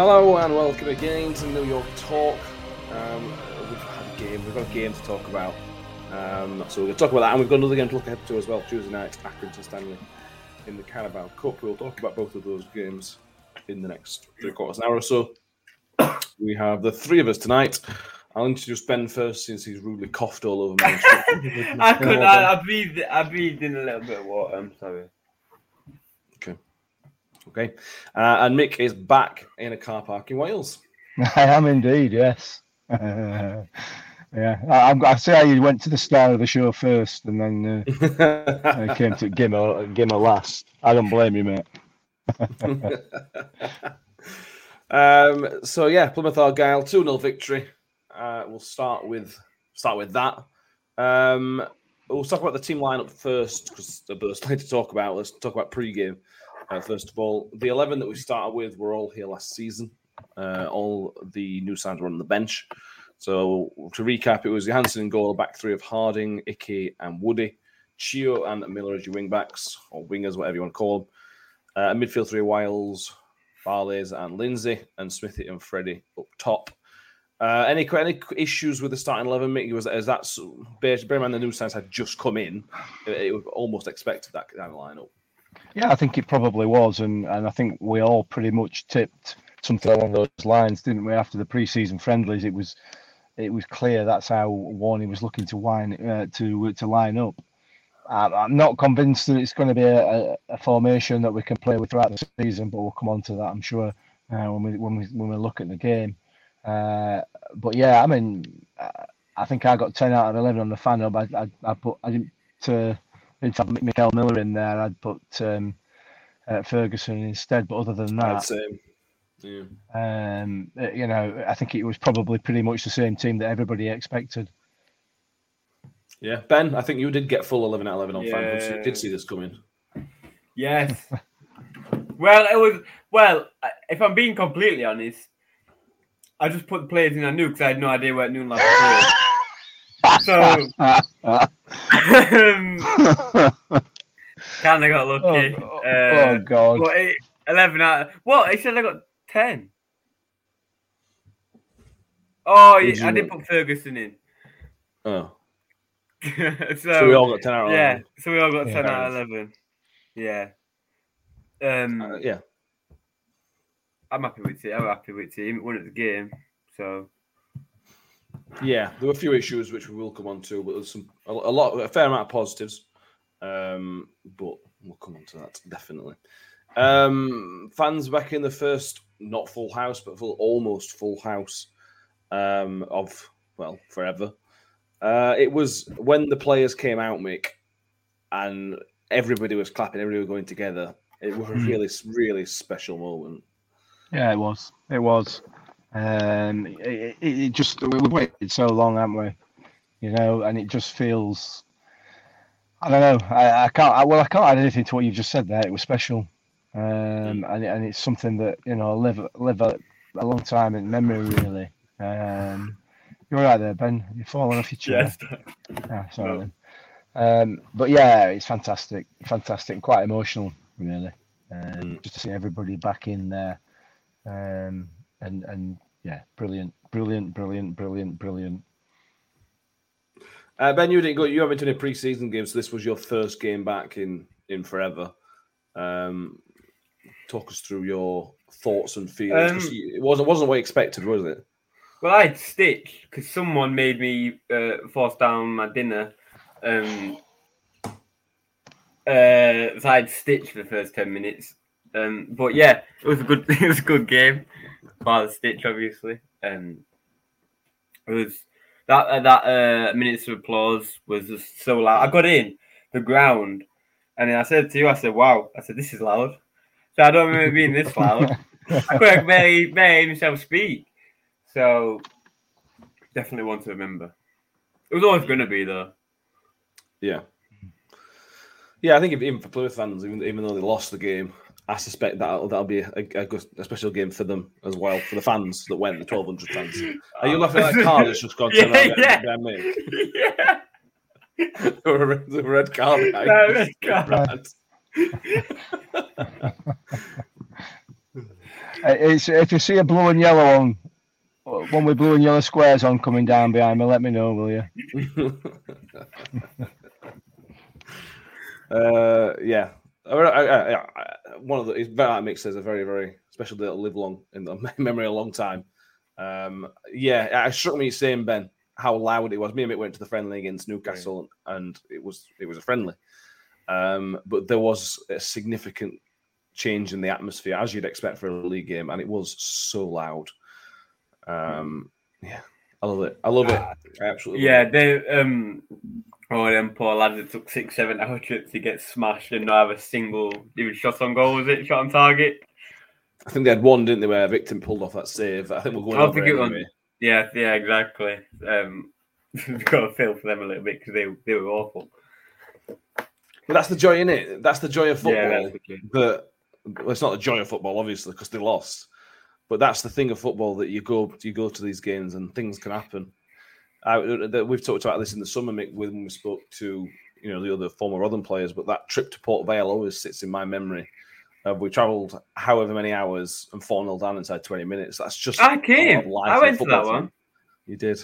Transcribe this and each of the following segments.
Hello and welcome again to New York Talk. Um, we've had a game, we've got a game to talk about. Um, so we're going to talk about that, and we've got another game to look ahead to as well. Tuesday night, Accrington Stanley in the Carabao Cup. We'll talk about both of those games in the next three quarters an hour or so. We have the three of us tonight. I'll introduce Ben first since he's rudely coughed all over me. I couldn't. I, I breathed. I breathed in a little bit of water. I'm sorry. Okay. Uh, and Mick is back in a car park in Wales. I am indeed, yes. yeah, I, I'm, I see how you went to the start of the show first, and then uh, I came to Gimmer, Gimmer last. I don't blame you, mate. Um, so yeah, Plymouth Argyle two 0 victory. Uh, we'll start with start with that. Um, we'll talk about the team lineup first because there's plenty to talk about. Let's talk about pre-game. Uh, first of all, the eleven that we started with were all here last season. Uh, all the new signs were on the bench. So to recap, it was Johansson in goal, back three of Harding, Icky, and Woody, Chio and Miller as your wing backs or wingers, whatever you want to call them. Uh, midfield three of Wiles, Barleys and Lindsay, and Smithy and Freddie up top. Uh, any any issues with the starting eleven? Mickey was is that bear, bear in mind the new signs had just come in. It, it was almost expected that kind of lineup. Yeah, I think it probably was, and, and I think we all pretty much tipped something along those lines, didn't we? After the pre-season friendlies, it was it was clear that's how Warney was looking to wine uh, to to line up. I'm not convinced that it's going to be a, a, formation that we can play with throughout the season, but we'll come on to that, I'm sure, uh, when we when we when we look at the game. Uh, but yeah, I mean, I think I got ten out of eleven on the fan hub. I I, I put I didn't uh, didn't have Mickel Miller in there. I'd put um, uh, Ferguson instead. But other than I'd that, say, yeah. um, uh, you know, I think it was probably pretty much the same team that everybody expected. yeah, Ben, I think you did get full eleven out of eleven on fan. Yeah. You did see this coming. Yes. well, it was. Well, if I'm being completely honest, I just put the players in I knew because I had no idea where Noon Lab played. So, um, kind of got lucky. Oh, uh, oh, God. But it, 11 out of. What? He said I got 10. Oh, Did yeah, I you- did put Ferguson in. Oh, so, so we all got ten out of yeah, eleven. so we all got Yeah. 10 out of 11. Yeah. Um, Uh, yeah, I'm happy with it. I'm happy with it. He won at the game, so yeah. There were a few issues which we will come on to, but there's some a, a lot, a fair amount of positives. Um, but we'll come on to that definitely. Um, fans back in the first, not full house, but full, almost full house um, of well forever. Uh, it was when the players came out, Mick, and everybody was clapping, everybody was going together. It was a really, really special moment. Yeah, it was. It was. Um, it, it, it just we've waited so long, haven't we? You know, and it just feels. I don't know. I, I can't. I, well, I can't add anything to what you've just said there. It was special, um, and and it's something that you know live live a, a long time in memory. Really. Um, you're right there, Ben. You're falling off your chair. Yes. Ah, sorry. then. Um, but yeah, it's fantastic, fantastic, and quite emotional, really. Um, Just to see everybody back in there, um, and and yeah, brilliant, brilliant, brilliant, brilliant, brilliant. Uh, ben, you didn't go. You haven't done a pre-season game, so this was your first game back in in forever. Um, talk us through your thoughts and feelings. Um, it wasn't wasn't what you expected, was it? Well, I had stitch because someone made me uh, force down my dinner. Um, uh, so I had stitch for the first ten minutes. Um, but yeah, it was a good. It was a good game. Bar the stitch, obviously. Um, it was that uh, that uh, minutes of applause was just so loud. I got in the ground, and then I said to you, I said, "Wow!" I said, "This is loud." So I don't remember being this loud. I couldn't barely, barely hear myself speak. So definitely one to remember. It was always going to be though. Yeah. Yeah, I think even for Plymouth fans, even, even though they lost the game, I suspect that that'll be a, a, good, a special game for them as well, for the fans that went, the 1,200 fans. Are you laughing at that card that's just gone to Yeah, that yeah. Yeah. the red- the red card. No, red card. It's, if you see a blue and yellow one, one with blue and yellow squares on coming down behind me, let me know, will you? Uh, yeah. I- I- I- I- one of the that mix is a very very special day that'll live long in the memory a long time. Um, yeah, it struck me saying Ben how loud it was. Me and Mick went to the friendly against Newcastle, and it was it was a friendly, um, but there was a significant change in the atmosphere as you'd expect for a league game, and it was so loud. Um, yeah, I love it. I love it. I absolutely. love Yeah, they um oh them poor lads It took six, seven hour trips to get smashed and not have a single even shot on goal, was it? Shot on target? I think they had one, didn't they, where a Victim pulled off that save. I think we're going. I don't think it it was- Yeah, yeah, exactly. Um we've got to feel for them a little bit because they they were awful. But that's the joy in it. That's the joy of football. Yeah, that well, it's not the joy of football, obviously, because they lost. But that's the thing of football that you go you go to these games and things can happen. I, that we've talked about this in the summer Mick, when we spoke to you know the other former Rotherham players. But that trip to Port Vale always sits in my memory. Uh, we travelled however many hours and four 0 down inside twenty minutes. That's just I came. lot of life I went to that team. one. You did.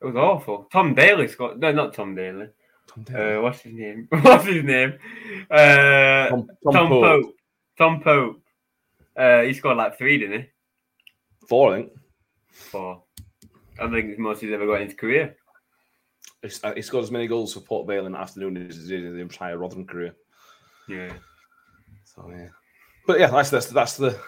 It was awful. Tom Daly scored. No, not Tom Daly. Tom Daly. Uh, what's his name? What's his name? Uh, Tom- Tom, Tom Pope. Pope. Tom Pope. Uh, he scored like three, didn't he? Four, I think. Four. I think it's most he's ever got in his career. Uh, He scored as many goals for Port Vale in the afternoon as he did in the entire Rotherham career. Yeah. So yeah, but yeah, that's that's that's the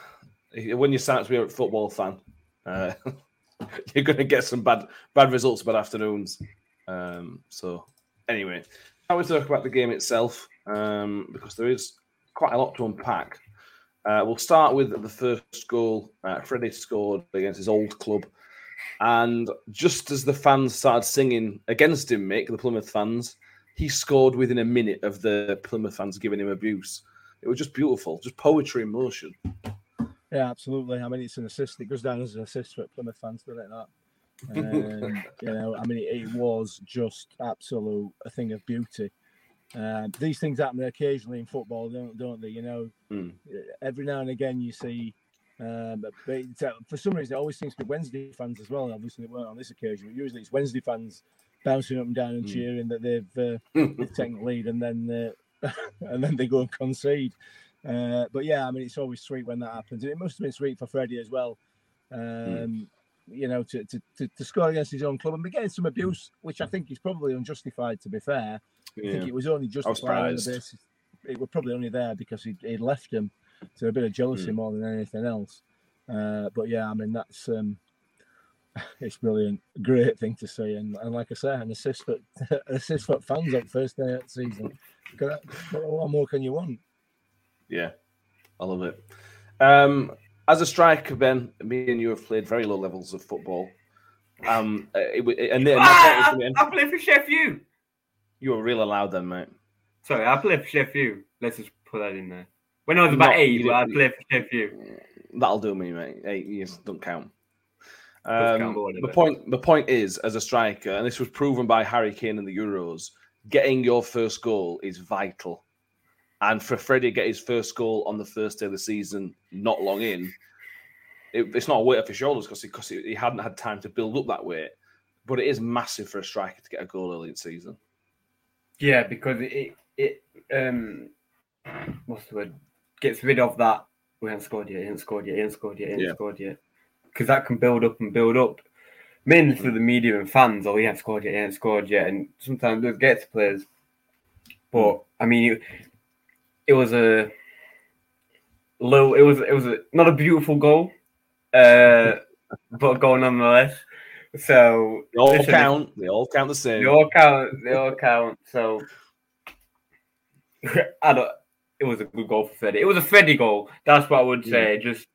when you start to be a football fan, uh, you're going to get some bad bad results, bad afternoons. Um, so anyway, now we talk about the game itself um, because there is quite a lot to unpack. Uh, we'll start with the first goal. Uh, Freddie scored against his old club, and just as the fans started singing against him, Mick, the Plymouth fans, he scored within a minute of the Plymouth fans giving him abuse. It was just beautiful, just poetry in motion. Yeah, absolutely. I mean, it's an assist. It goes down as an assist for Plymouth fans, doesn't it? That. Um, you know, I mean, it, it was just absolute a thing of beauty. Um, these things happen occasionally in football, don't don't they? You know, Mm. every now and again you see. Um, but uh, for some reason, it always seems to be Wednesday fans as well. Obviously, they weren't on this occasion. But usually, it's Wednesday fans bouncing up and down and Mm. cheering that they've, uh, they've taken the lead, and then uh, and then they go and concede. Uh, but yeah, I mean, it's always sweet when that happens. And it must have been sweet for Freddie as well. Um, You know, to, to, to, to score against his own club and be getting some abuse, which I think is probably unjustified. To be fair, I think it was only justified on the basis. It was probably only there because he'd, he'd left him, so a bit of jealousy Hmm. more than anything else. Uh, but yeah, I mean that's um, it's brilliant, great thing to see, and, and like I say, an assist for assist for fans on first day of the season. What what more can you want? Yeah, I love it. Um, as a striker, Ben, me and you have played very low levels of football. Um, it, it, and, and Ah, I, I play for Sheffield. you were real loud then, mate. Sorry, I play for Sheffield. Let's just put that in there. When I was Not- about eight, you I played for Sheffield. That'll do me, mate. Eight years don't count. Um, count, but whatever. the point, the point is, as a striker, and this was proven by Harry Kane in the Euros, getting your first goal is vital. And for Freddie to get his first goal on the first day of the season, not long in, it, it's not a weight off his shoulders because he, 'cause he, he hadn't had time to build up that weight. But it is massive for a striker to get a goal early in the season. Yeah, because it it um what's the word? Gets rid of that. We haven't scored yet. He hasn't scored yet. He hasn't scored yet. He hasn't Yeah. scored yet. Because that can build up and build up, mainly through the media and fans. Oh, he hasn't scored yet. He hasn't scored yet, and sometimes those get to players. But I mean, it, it was a little. It was it was a, not a beautiful goal, uh, but a goal nonetheless. So They all listen, count. They all count the same. they all count. They all count. So I don't. It was a good goal for Freddie. It was a Freddie goal. That's what I would say. Just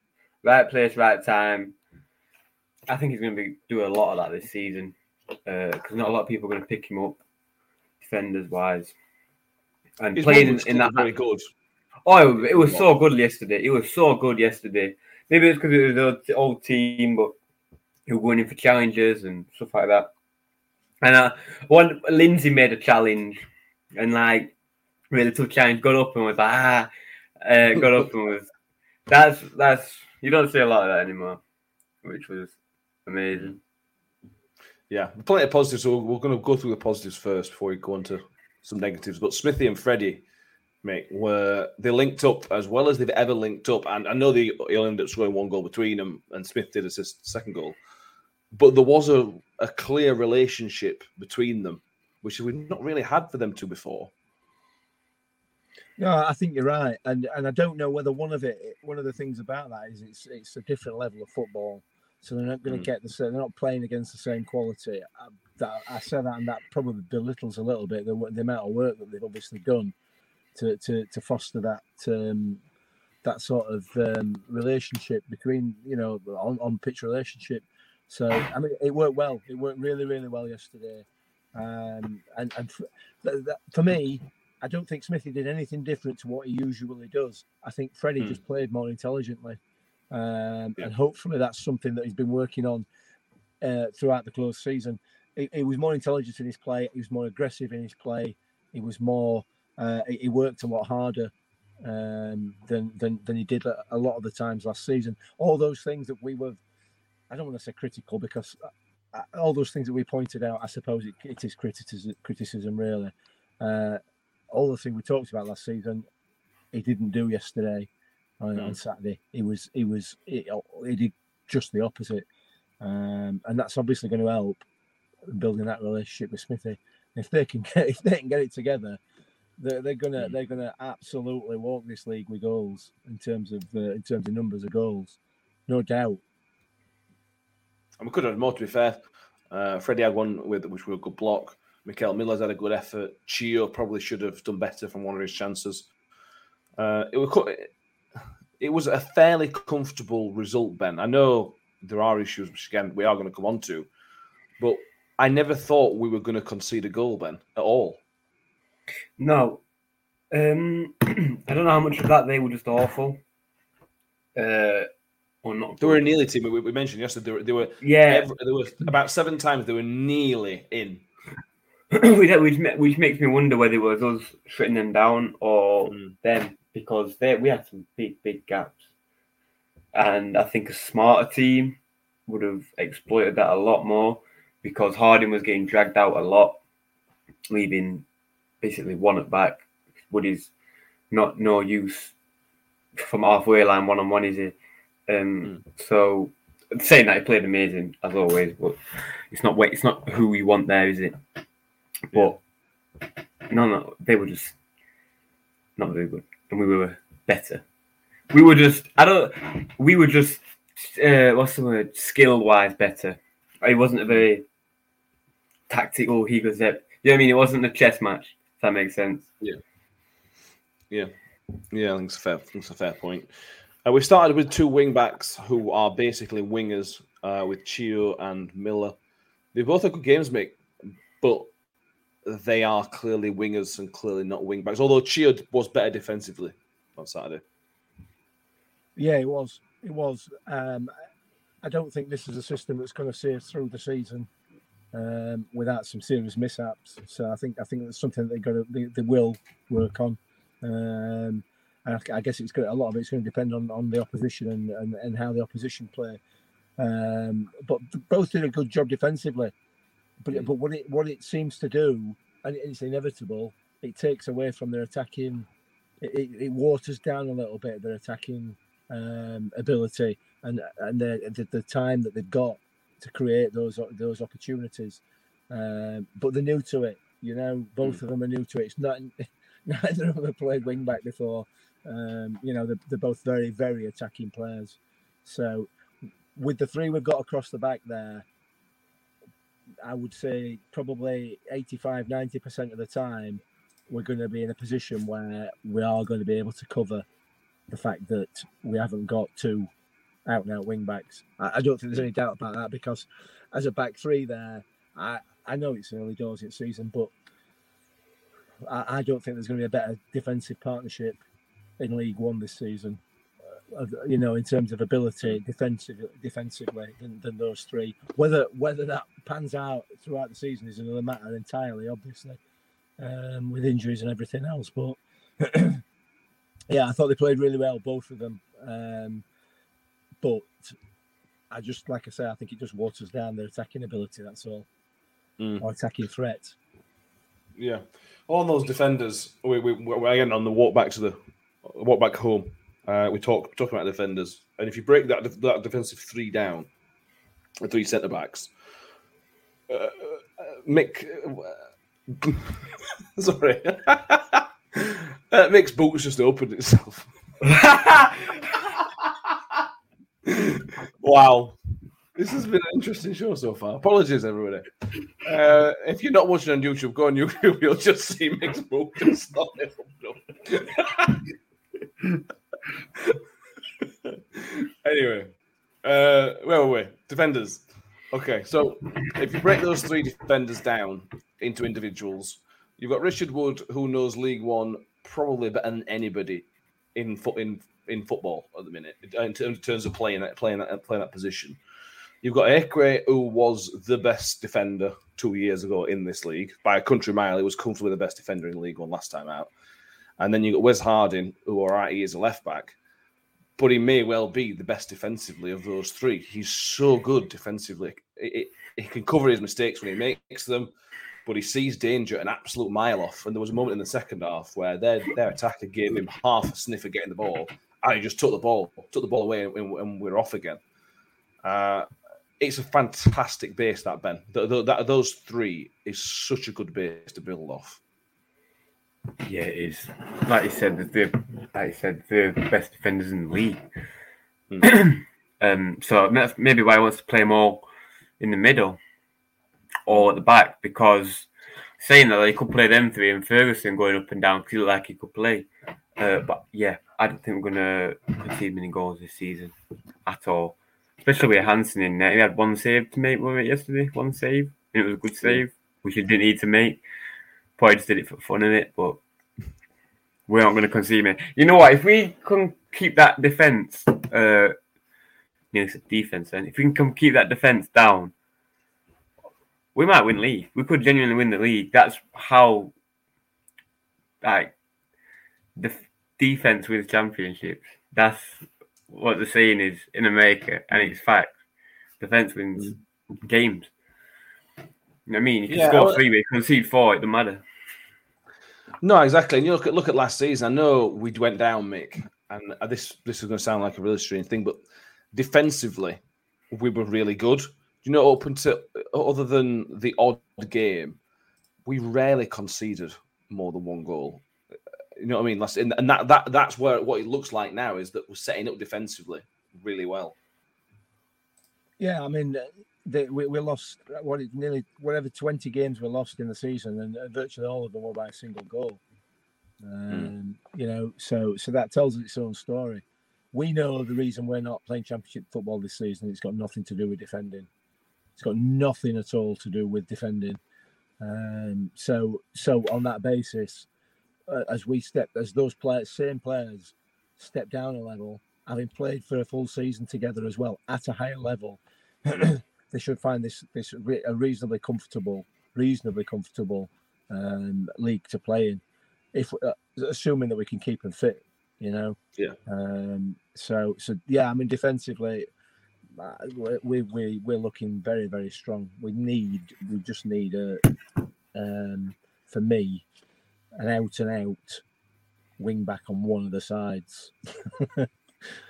right place, right time. I think he's going to be doing a lot of that this season because not a lot of people are going to pick him up, defenders wise, and His playing in, moments in still that. very good. Oh, it was so good yesterday. It was so good yesterday. Maybe it's because it was the old- team, but who were going in for challenges and stuff like that. And uh, one Lindsay made a challenge, and like really tough challenge. Got up and was like, ah, uh, got up and was. That's that's you don't see a lot of that anymore, which was amazing. Yeah, plenty of positives. So we're going to go through the positives first before we go into some negatives. But Smithy and Freddie, mate, were they linked up as well as they've ever linked up. And I know they he'll end up scoring one goal between them, and Smith did assist second goal. But there was a, a clear relationship between them, which we've not really had for them two before. No, I think you're right, and and I don't know whether one of it, one of the things about that is it's it's a different level of football, so they're not going to Mm. get the same. They're not playing against the same quality. I, that I say that, and that probably belittles a little bit the, the amount of work that they've obviously done to to to foster that um, that sort of um, relationship between you know on on pitch relationship. So I mean, it worked well. It worked really really well yesterday, um, and and for, th- that, for me, I don't think Smithy did anything different to what he usually does. I think Freddie Hmm. just played more intelligently, um, Yeah. and hopefully that's something that he's been working on uh, throughout the close season. He, he was more intelligent in his play. He was more aggressive in his play. He was more. Uh, he, he worked a lot harder um, than, than than he did a, a lot of the times last season. All those things that we were, I don't want to say critical because uh, all those things that we pointed out, I suppose it, it is criticism, criticism really. Uh, all the things we talked about last season, he didn't do yesterday on, No. on Saturday. He was he was he, he did just the opposite, um, and that's obviously going to help building that relationship with Smithy. If they can get if they can get it together, they're, they're gonna Mm. they're gonna absolutely walk this league with goals in terms of uh, in terms of numbers of goals, no doubt. And we could have more, to be fair. Uh, Freddie had one with which was a good block. Mickel Miller's had a good effort. Chio probably should have done better from one of his chances. Uh, it, was, it was a fairly comfortable result, Ben. I know there are issues, which again we are going to come on to, but I never thought we were going to concede a goal, Ben, at all. No, um, I don't know how much of that they were just awful, uh, or not. They were a nearly team. We, we mentioned yesterday. They were, they were, yeah, every, there was about seven times they were nearly in. Which, which which makes me wonder whether it was us shutting them down or Mm. them because they we had some big big gaps, and I think a smarter team would have exploited that a lot more because Harding was getting dragged out a lot, leaving basically one at back. Woody's not no use from halfway line one on one, is it? Um, So saying that he played amazing as always, but it's not it's not who we want there, is it? But no, no, they were just not very good, and we were better. We were just, I don't, we were just, uh, what's the word, skill wise better. It wasn't a very tactical. He goes up. You know what I mean? It wasn't a chess match. If that makes sense. Yeah. Yeah, I think it's a fair, it's a fair point. Uh, we started with two wing backs who are basically wingers uh, with Chio and Miller. They both had good games, Mick, but they are clearly wingers and clearly not wing backs. Although Chio was better defensively on Saturday. Yeah, it was. It was. Um, I don't think this is a system that's going to see us through the season um, without some serious mishaps. So I think I think that's something that they got to they, they will work on. Um, and I, I guess it's going to, a lot of it's going to depend on, on the opposition and, and, and how the opposition play. Um, but both did a good job defensively. But but what it what it seems to do, and it's inevitable, it takes away from their attacking. It, it, it waters down a little bit their attacking um, ability and and the, the the time that they've got to create those those opportunities. Um, but they're new to it. You know, both of them are new to it. It's not neither of them have played wing back before. Um, you know, they're, they're both very very attacking players. So with the three we've got across the back there, I would say probably 85 90% of the time we're going to be in a position where we are going to be able to cover the fact that we haven't got two out and out wing backs. I, I, don't think there's any doubt about that because as a back three there, I, I know it's early doors in season, but I, I don't think there's going to be a better defensive partnership in League One this season. You know, in terms of ability, defensive, defensively, than, than those three. Whether whether that pans out throughout the season is another matter entirely, obviously, um, with injuries and everything else. But yeah, I thought they played really well, both of them. Um, but I just, like I say, I think it just waters down their attacking ability. That's all, Mm. or attacking threat. Yeah, on those defenders, we we we're again on the walk back to the walk back home. Uh, we talk talk about defenders, and if you break that that defensive three down, the three centre backs, uh, uh, Mick, uh, sorry, uh, Mick's boot's just opened itself. wow. This has been an interesting show so far. Apologies, everybody. Uh, if you're not watching on YouTube, go on YouTube. You'll just see Mick's boot just not anyway, uh, where were we? Defenders. Okay, so if you break those three defenders down into individuals, you've got Richard Wood, who knows League One probably better than anybody in foot in in football at the minute in terms, in terms of playing that playing that playing that position. You've got Ekwe, who was the best defender two years ago in this league by a country mile. He was comfortably the best defender in League One last time out. And then you got Wes Harding, who, all right, he is a left back, but he may well be the best defensively of those three. He's so good defensively. He can cover his mistakes when he makes them, but he sees danger an absolute mile off. And there was a moment in the second half where their, their attacker gave him half a sniff of getting the ball, and he just took the ball, took the ball away, and, and we're off again. Uh, it's a fantastic base that Ben. That, those three is such a good base to build off. Yeah, it is. Like you said, they're like you said, they're the best defenders in the league. um, so that's maybe why he wants to play more in the middle or at the back because saying that he could play them three and Ferguson going up and down feel like he could play. Uh, but yeah, I don't think we're gonna concede many goals this season at all. Especially with Hansen in there. He had one save to make wasn't it, yesterday. One save. And it was a good save, which he didn't need to make. Probably just did it for fun in it, but we're not going to concede it. You know what? If we can keep that defense, uh, you know, defense, and if we can come keep that defense down, we might win league. We could genuinely win the league. That's how, like, the defense wins championships. That's what the saying is in America, and it's fact. Defense wins games. You know what I mean? You can Yeah, score well- three, but you concede four, it doesn't matter. No, exactly. And you look at look at last season. I know we went down, Mick, and this this is going to sound like a really strange thing, but defensively, we were really good. You know, open to other than the odd game, we rarely conceded more than one goal. You know what I mean? Last, and that, that that's where what it looks like now is that we're setting up defensively really well. Yeah, I mean, we, we lost what nearly whatever twenty games we lost in the season, and uh, virtually all of them were by a single goal. Um, You know, so so that tells its own story. We know the reason we're not playing championship football this season. It's got nothing to do with defending. It's got nothing at all to do with defending. Um, so so on that basis, uh, as we step as those players, same players, step down a level, having played for a full season together as well at a higher level, they should find this this re- a reasonably comfortable, reasonably comfortable um, league to play in, if uh, assuming that we can keep them fit, you know. Yeah. Um. So so yeah, I mean defensively, uh, we we we we're looking very very strong. We need we just need a um for me an out and out wing back on one of the sides.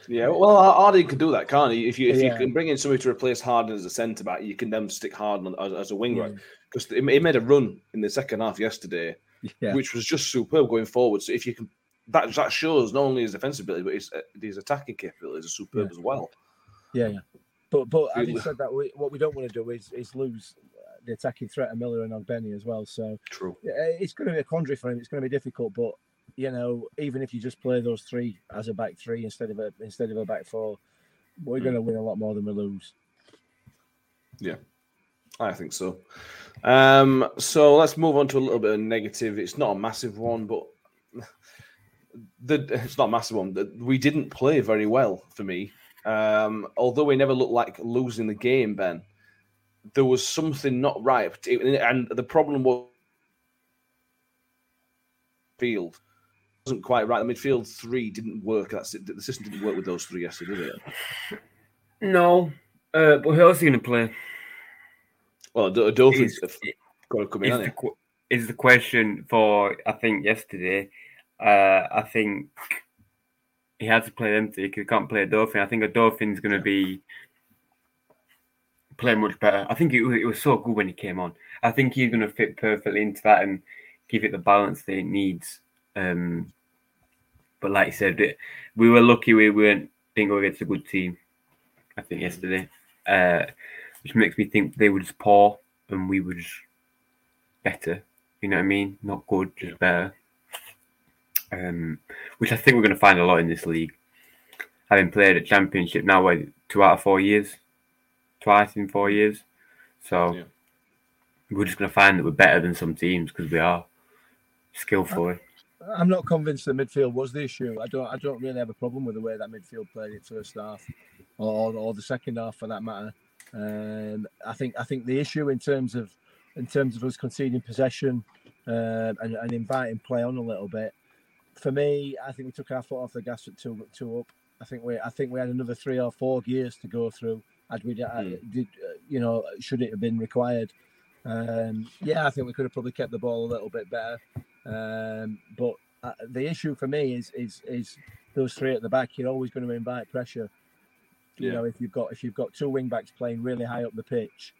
Yeah, well, Hardy can do that, can't he? If you if Yeah. you can bring in somebody to replace Harding as a centre back, you can then stick Harding as, as a wing Yeah. right because he made a run in the second half yesterday, Yeah. which was just superb going forward. So if you can, that that shows not only his defensive ability but his, uh, his attacking capabilities are superb Yeah. as well. Yeah, yeah. But but having said that, we, what we don't want to do is is lose the attacking threat of Miller and Ogbene as well. So True. it's going to be a quandary for him. It's going to be difficult, but you know, even if you just play those three as a back three instead of a instead of a back four, we're going to win a lot more than we lose. Yeah, I think so. Um, so let's move on to a little bit of negative. It's not a massive one, but the it's not a massive one. The- We didn't play very well for me. Um, although we never looked like losing the game, Ben, there was something not right. And the problem was field wasn't quite right. The midfield three didn't work. That's it. The system didn't work with those three yesterday, did it? No, uh, but who else are you going to play? Well, Odoffin's Is- got to come in, is the, qu- is the question for I think yesterday. Uh, I think he had to play empty because he can't play Odoffin. I think Odoffin's going to be playing much better. I think it was, it was so good when he came on. I think he's going to fit perfectly into that and give it the balance that it needs. Um, but like I said, it, we were lucky we weren't didn't go against a good team. I think yesterday, uh, which makes me think they were just poor and we were just better. You know what I mean? Not good, just better. Um, which I think we're going to find a lot in this league. Having played a championship now, what, two out of four years, twice in four years. So Yeah. we're just going to find that we're better than some teams because we are skillfully. I'm not convinced that midfield was the issue. I don't. I don't really have a problem with the way that midfield played it first half, or or the second half for that matter. Um, I think. I think the issue in terms of in terms of us conceding possession um, and, and inviting play on a little bit. For me, I think we took our foot off the gas at two two up. I think we. I think we had another three or four gears to go through. Had we uh, did, uh, you know, should it have been required? Um, yeah, I think we could have probably kept the ball a little bit better. Um, but uh, the issue for me is is is those three at the back. You're always going to invite pressure. You Yeah. know, if you've got if you've got two wing backs playing really high up the pitch,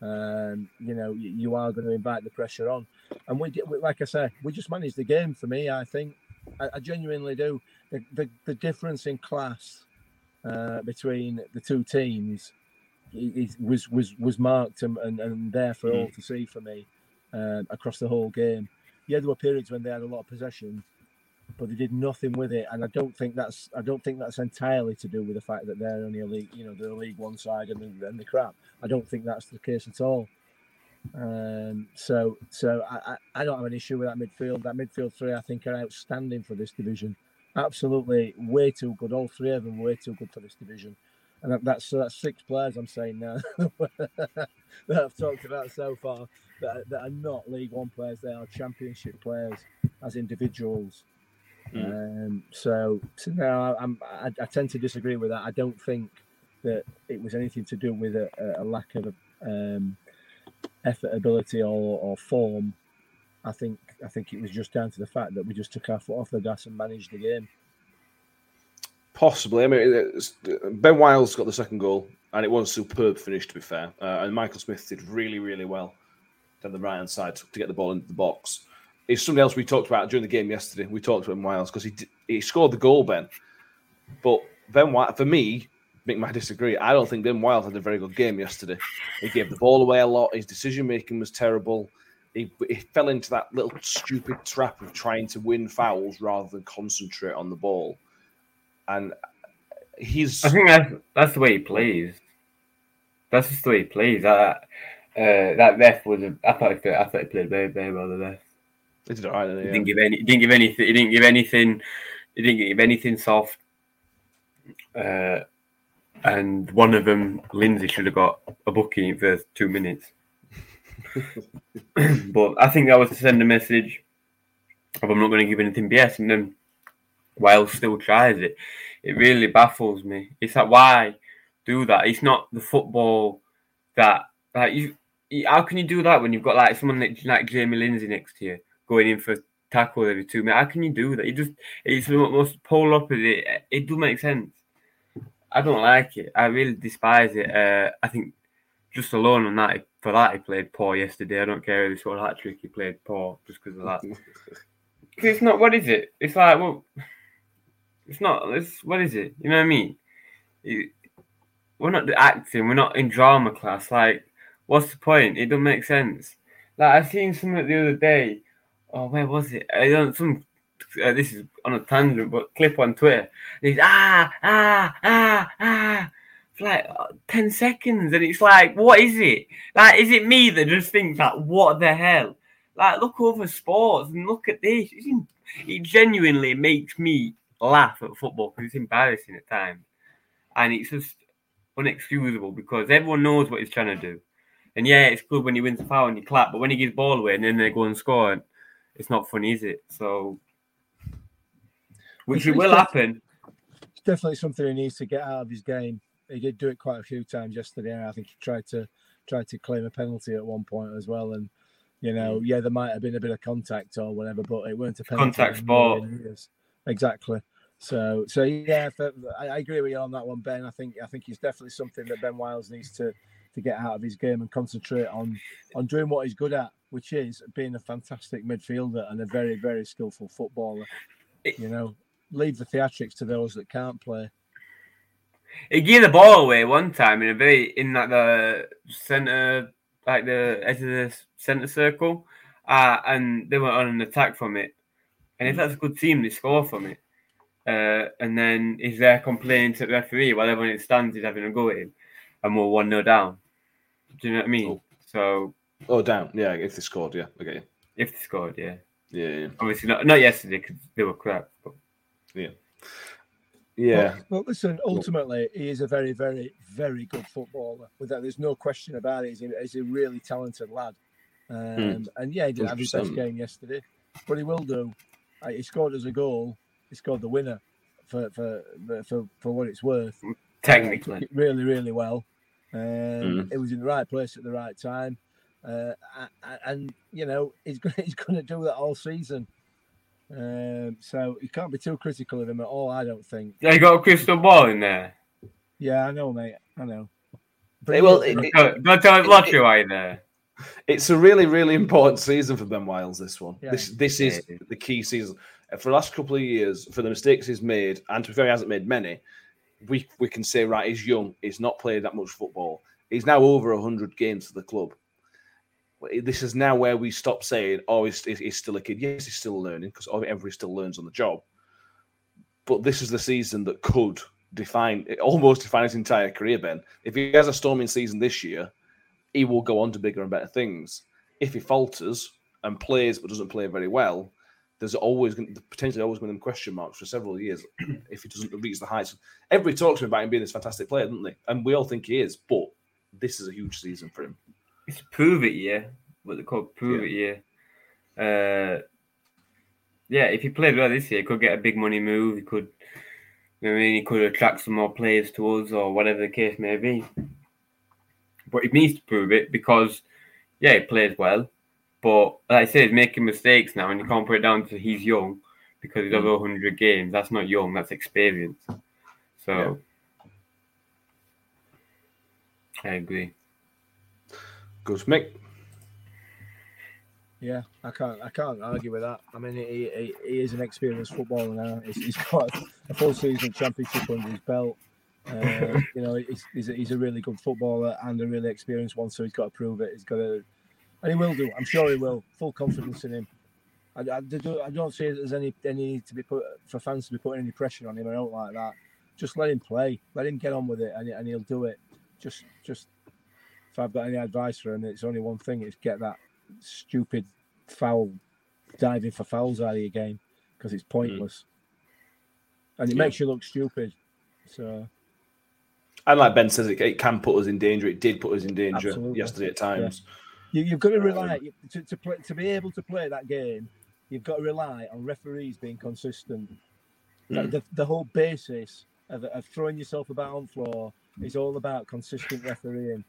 um, you know, you, you are going to invite the pressure on. And we, we, like I say, we just managed the game. For me, I think I, I genuinely do. The, the the difference in class uh, between the two teams is, was was was marked and, and, and there for all to see for me um, across the whole game. Yeah, there were periods when they had a lot of possession, but they did nothing with it. And I don't think that's I don't think that's entirely to do with the fact that they're only a league, you know, they're a league one side and the, and the crap. I don't think that's the case at all. Um, so so I, I don't have an issue with that midfield. That midfield three I think are outstanding for this division. Absolutely way too good. All three of them way too good for this division. And that's that's six players I'm saying now that I've talked about so far that, are- that are not League One players. They are Championship players as individuals. Um, so, so now I'm, I, I tend to disagree with that. I don't think that it was anything to do with a, a- a lack of um, effort, ability, or, or form. I think I think it was just down to the fact that we just took our foot off the gas and managed the game. Possibly. I mean, Ben Wiles got the second goal, and it was a superb finish, to be fair. Uh, and Michael Smith did really, really well down the right hand side to, to get the ball into the box. It's something else we talked about during the game yesterday. We talked about Wiles because he he scored the goal, Ben. But Ben Wiles, for me, Mick might disagree. I don't think Ben Wiles had a very good game yesterday. He gave the ball away a lot. His decision making was terrible. he, he fell into that little stupid trap of trying to win fouls rather than concentrate on the ball. And he's I think that's that's the way he plays. That's just the way he plays. That uh, that ref was. A, I thought he, I thought he played very very well. The ref. he did alright. He didn't give any. He didn't give anything. He didn't give anything. He didn't give anything soft. Uh, and one of them, Lindsay, should have got a booking in the first two minutes. but I think that was to send a message of I'm not going to give anything BS, and then Wiles still tries it. It really baffles me. It's like why do that? It's not the football that like you. How can you do that when you've got like someone like, like Jamie Lindsay next to you going in for tackle every two minutes? How can you do that? You just it's the most polar opposite. It doesn't make sense. I don't like it. I really despise it. Uh, I think just alone on that for that he played poor yesterday. I don't care if he scored a hat trick. He played poor just because of that. 'Cause it's not. What is it? It's like well, it's not. It's what is it? You know what I mean? It- we're not acting. We're not in drama class. Like, what's the point? It doesn't make sense. Like I seen something the other day. Oh, where was it? I don't some. Uh, this is on a tangent, but clip on Twitter. He's ah ah ah ah. For like uh, ten seconds, and it's like, what is it? Like, is it me that just thinks like, what the hell? Like, look over sports and look at this. It's it genuinely makes me laugh at football because it's embarrassing at times, and it's just unexcusable because everyone knows what he's trying to do. And yeah, it's good when he wins a foul and you clap, but when he gives ball away and then they go and score, it's not funny, is it? So, which it will happen. It's definitely something he needs to get out of his game. He did do it quite a few times yesterday. and I think he tried to tried to claim a penalty at one point as well. And you know, mm. yeah, there might have been a bit of contact or whatever, but it weren't a penalty. Contact sport. Exactly. So, so yeah, for, I, agree with you on that one, Ben. I think I think it's definitely something that Ben Wiles needs to to get out of his game and concentrate on on doing what he's good at, which is being a fantastic midfielder and a very very skillful footballer. You know, leave the theatrics to those that can't play. He gave the ball away one time in a very in like the center, like the edge of the center circle, uh, and they went on an attack from it. And if that's a good team, they score from it. Uh, and then he's there complaining to the referee while everyone in the stands is having a go at him, and we're one 0 down. Do you know what I mean? So Oh, down. Yeah, if they scored, yeah, I get you. if they scored, yeah, Yeah, yeah, obviously not not yesterday because they were crap. But yeah. Yeah, Well, well, listen. Ultimately, he is a very, very, very good footballer. With that, there's no question about it. He's a, he's a really talented lad. Um, And yeah, he didn't have his best game yesterday, but he will do. Uh, He scored as a goal. He scored the winner for for for, for what it's worth. Technically, it really, really well. Um, Mm. It was in the right place at the right time, uh, a- a- and you know he's going he's going to do that all season. Um, so you can't be too critical of him at all. I don't think. they got a crystal ball in there. Yeah, I know, mate. I know. Hey, well, he- it- Don't, don't tell us lottery why there. it's a really, really important season for Ben Wiles. This one. Yeah. This this is Yeah. the key season Uh, for the last couple of years. For the mistakes he's made, and to be fair, he hasn't made many. We we can say right, he's young. He's not played that much football. He's now over hundred games for the club. This is now where we stop saying, "Oh, he's, he's still a kid." Yes, he's still learning because everybody still learns on the job. But this is the season that could define, almost define his entire career. Ben, if he has a storming season this year, he will go on to bigger and better things. If he falters and plays but doesn't play very well, there's always going potentially always going to be question marks for several years if he doesn't reach the heights. Everybody talks about him being this fantastic player, doesn't they? And we all think he is, but this is a huge season for him. It's prove it year. What they call prove it year. Uh, yeah, if he played well this year, he could get a big money move. He could, I mean, he could attract some more players to us or whatever the case may be. But he needs to prove it because, yeah, he plays well. But like I say, he's making mistakes now, and you can't put it down to he's young because he's over 100 games. That's not young, that's experience. So, I agree. Good, Mick. Yeah, I can't. I can't argue with that. I mean, he, he, he is an experienced footballer now. He's, he's got a full season championship under his belt. Uh, you know, he's, he's, a, he's a really good footballer and a really experienced one. So he's got to prove it. He's got to and he will do. I'm sure he will. Full confidence in him. I, I, I don't see there's any any need to be put for fans to be putting any pressure on him. I don't like that. Just let him play. Let him get on with it, and, and he'll do it. Just just if I've got any advice for him, it's only one thing: is get that stupid foul diving for fouls out of your game because it's pointless, mm. and it Yeah. makes you look stupid. So And like Ben says, it, it can put us in danger. It did put us in danger Absolutely. yesterday at times. You, you've got to rely you- to to, play, to be able to play that game. You've got to rely on referees being consistent. Like, the, the whole basis of, of throwing yourself about on floor is all about consistent refereeing.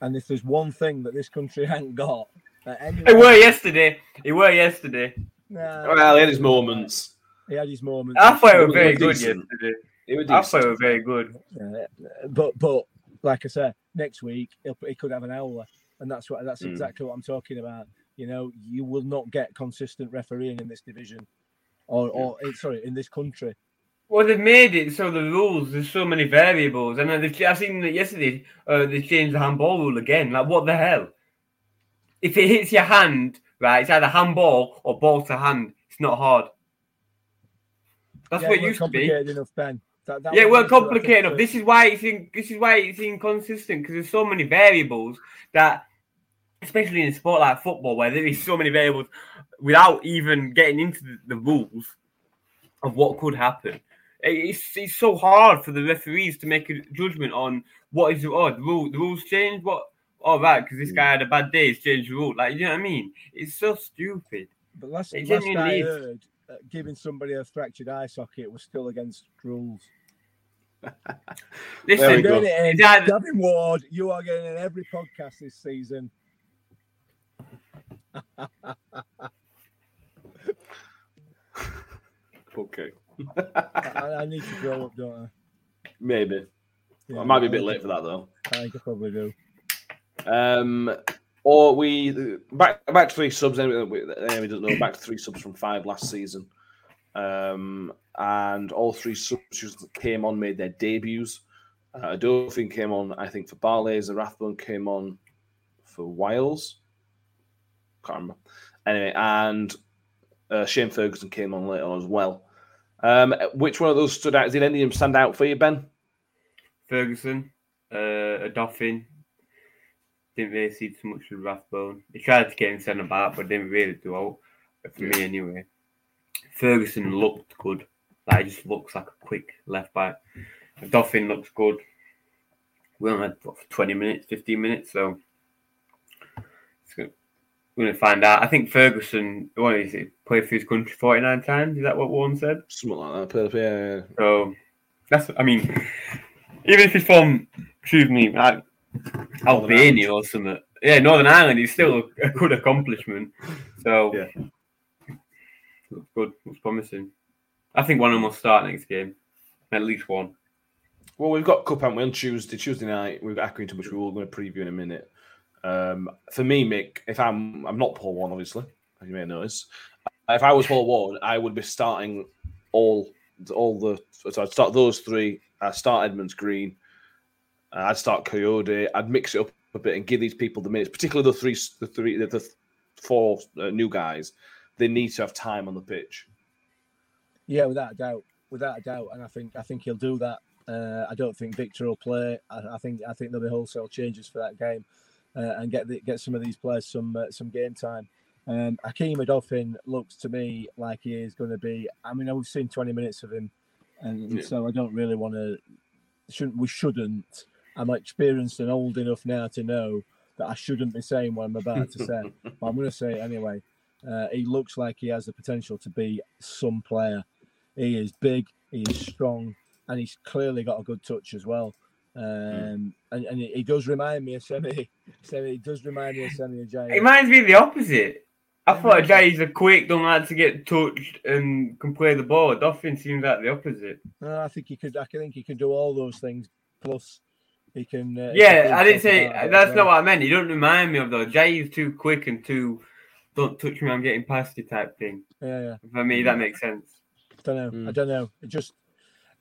And if there's one thing that this country ain't got, at any It were yesterday. It were yesterday. Nah, Well, he had his moments. he had his moments. I thought it was very good decent. yesterday. It was I thought it was very good. Uh, but but like I said, next week he'll, he could have an howler, and that's what that's Mm. exactly what I'm talking about. You know, you will not get consistent refereeing in this division, or or eh, sorry, in this country. Well, they've made it so the rules. There's so many variables, and then they've, I seen that yesterday. Uh, they changed the handball rule again. Like, what the hell? If it hits your hand, right, it's either handball or ball to hand. It's not hard. That's Yeah, what it used to be. enough, Ben. That, that yeah, it was weren't used to, I think, complicated enough. This is why it's in, this is why it's inconsistent because there's so many variables that, especially in a sport like football, where there is so many variables, without even getting into the, the rules of what could happen. It's it's so hard for the referees to make a judgment on what is oh the rule the rules change what oh right because this guy had a bad day it's changed the rule like you know what I mean it's so stupid. But last, last I heard, uh, giving somebody a fractured eye socket was still against rules. We Listen, go. It in. Gavin Ward, you are getting in every podcast this season. Okay. I, I need to grow up, don't I? Maybe. I? I might be a bit late for that though. I think I probably do. Um, or we back back to three subs. Anyway, anyway doesn't know back to three subs from five last season, um, and all three subs that came on made their debuts. Uh, Odoffin came on, I think, for Barley's. Rathbone came on for Wiles. Can't remember. Anyway, and uh, Shane Ferguson came on later on as well. Um, which one of those stood out? Did any of them stand out for you, Ben? Ferguson, uh, Odoffin. Didn't really see too much with Rathbone. He tried to get him centre back, but didn't really do out for me anyway. Ferguson looked good. Like he just looks like a quick left back. Odoffin looks good. We only had what, 20 minutes, 15 minutes, so we're going to find out. I think Ferguson, what is it, played for his country 49 times? Is that what Warne said? Something like that. Yeah. So that's, I mean, even if he's from, excuse me, like Albania or something, yeah, Northern Ireland, it's still a, a good accomplishment. So, Yeah. Looks good, looks promising. I think one of them will start next game, at least one. Well, we've got Cup, haven't we, on Tuesday, Tuesday night. We've got Accrington, which we will going to preview in a minute. Um, for me, Mick, if I'm I'm not Paul Warne, obviously, as you may notice. If I was Paul Warne, I would be starting all all the so I'd start those three. I'd start Edmonds Green. I'd start Kayode. I'd mix it up a bit and give these people the minutes, particularly the three, the three, the, the four uh, new guys. They need to have time on the pitch. Yeah, without a doubt, without a doubt, and I think I think he'll do that. Uh, I don't think Victor will play. I, I think I think there'll be wholesale changes for that game, uh, and get the, get some of these players some uh, some game time. Um, Hakeem Odoffin looks to me like he is going to be. I mean, we've seen 20 minutes of him, and Yeah. so I don't really want to. Shouldn't we? Shouldn't. I'm experienced and old enough now to know that I shouldn't be saying what I'm about to say, but I'm going to say it anyway. Uh, he looks like he has the potential to be some player. He is big, he is strong, and he's clearly got a good touch as well. Um, and, and he, he does remind me of Semi. Semi he does remind me of Semi Ajayi. It reminds me of the opposite. I thought Jay's a quick, don't like to get touched, and can play the ball. Duffin seems like the opposite. No, I think he could. I think he can do all those things. Plus, he can. Uh, he Yeah, can I didn't say part of it that's not what I meant. You don't remind me of though. Jay is too quick and too don't touch me, I'm getting past you type thing. Yeah, yeah. For me, that makes sense. I don't know. Mm. I don't know. It just,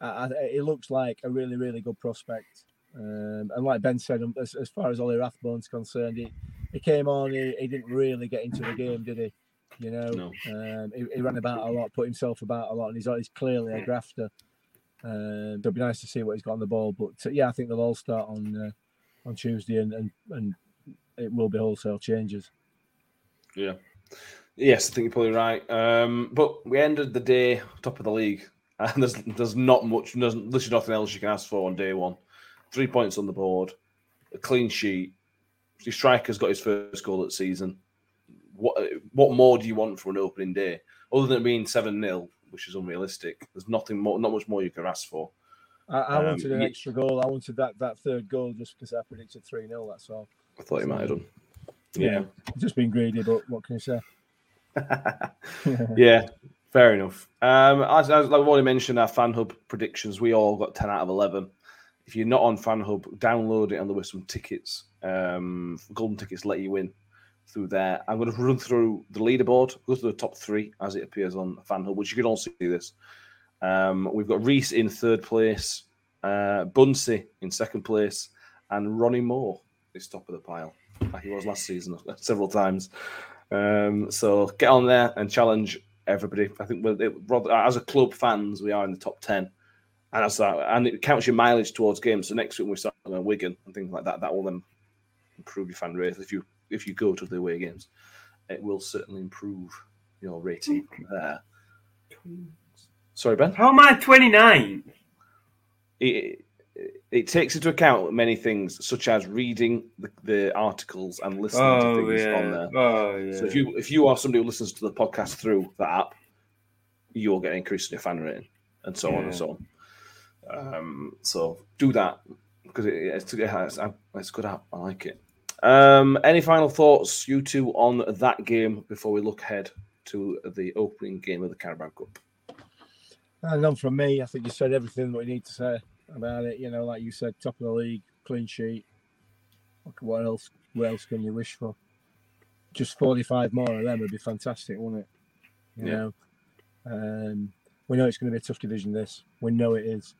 I, I, it looks like a really, really good prospect. Um, and like Ben said, um, as, as far as Ollie Rathbone's concerned, he, he came on, he, he didn't really get into the game, did he? You know, No. um, he, he ran about a lot, put himself about a lot, and he's, he's clearly a grafter. Um, it'll be nice to see what he's got on the ball, but uh, yeah, I think they'll all start on uh, on Tuesday, and, and and it will be wholesale changes. Yeah. Yes, I think you're probably right. Um, but we ended the day top of the league, and there's there's not much, there's literally nothing else you can ask for on day one. Three points on the board, a clean sheet. Your striker's got his first goal of the season. What what more do you want for an opening day other than it being seven 0 which is unrealistic? There's nothing more, not much more you can ask for. I, I Um, wanted an extra goal. I wanted that, that third goal just because I predicted 3 0. That's all. I thought you might have done. Yeah. Just being greedy, but what can you say? yeah, fair enough. Um, as, as like I've already mentioned, our fan hub predictions, we all got 10 out of 11. If you're not on fan hub, download it and there were some tickets. Um, golden tickets let you in through there. I'm going to run through the leaderboard, go through the top three as it appears on fan hub, which you can all see this. Um, we've got Reese in third place, uh, Bunsey in second place, and Ronnie Moore is top of the pile, like he was last season several times. Um, so get on there and challenge everybody. I think we're, it, rather- as a club fans, we are in the top ten, and that's that. And it counts your mileage towards games. So next week when we start on Wigan and things like that, that will then improve your fan rate. If you if you go to the away games, it will certainly improve your rating there. Sorry, Ben. How am I 29? it, it takes into account many things, such as reading the, the articles and listening to Oh things yeah. on there. Oh yeah. So if you if you are somebody who listens to the podcast through the app, you'll get an increase in your fan rating, and so on and so on. Um, so do that because it, it's, it's, it's a good app. I like it. Um, any final thoughts, you two, on that game before we look ahead to the opening game of the Carabao Cup? And none from me. I think you said everything that we need to say about it. You know, like you said, top of the league, clean sheet. What- else? What else can you wish for? Just forty-five more of them would be fantastic, wouldn't it? You Yeah. know, um, we know it's going to be a tough division. This we know it is,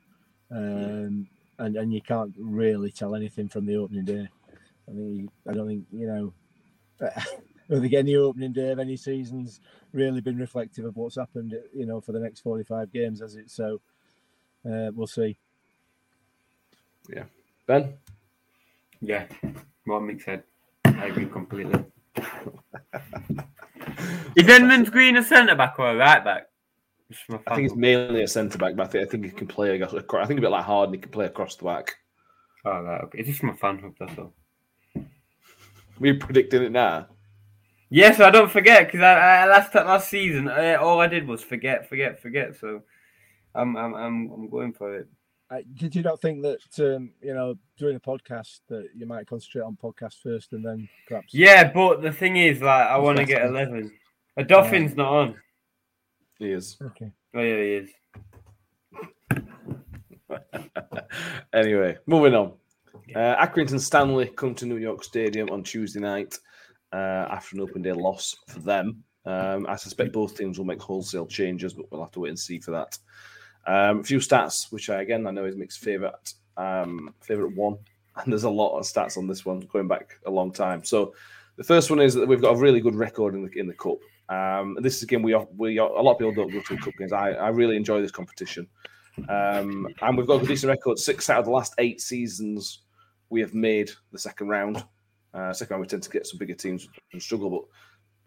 um, and and you can't really tell anything from the opening day. I mean, I don't think you know. I think any opening day of any season's really been reflective of what's happened, you know, for the next 45 games, has it? So uh, we'll see. Ben? yeah. What Mick said. I agree completely. Is Edmonds Green a centre back or a right back? I think it's mainly a centre back, but I think, I think he can play. across- I think a bit like Harding, he can play across the back. Oh, right, okay. It's just my fan hub, that's all. We predicting it now. Yes, I don't forget because I, I last time last season uh, all I did was forget, forget, forget. So I'm I'm I'm, I'm going for it. Uh, did you not think that, um, you know, doing a podcast that you might concentrate on podcast first and then perhaps? Yeah, but the thing is, like, I want to get eleven. Odoffin's not on. He is. Okay. Oh yeah, he is. anyway, moving on. Uh, Accrington Stanley come to New York Stadium on Tuesday night uh, after an open day loss for them. Um, I suspect both teams will make wholesale changes, but we'll have to wait and see for that. Um, a few stats, which I, again I know is Mick's favorite um, favorite one, and there's a lot of stats on this one going back a long time. So the first one is that we've got a really good record in the in the cup. Um, this is again we are, we are, a lot of people don't go to cup games. I, I really enjoy this competition, um, and we've got a decent record. Six out of the last eight seasons we have made the second round. Uh, second round we tend to get some bigger teams and struggle, but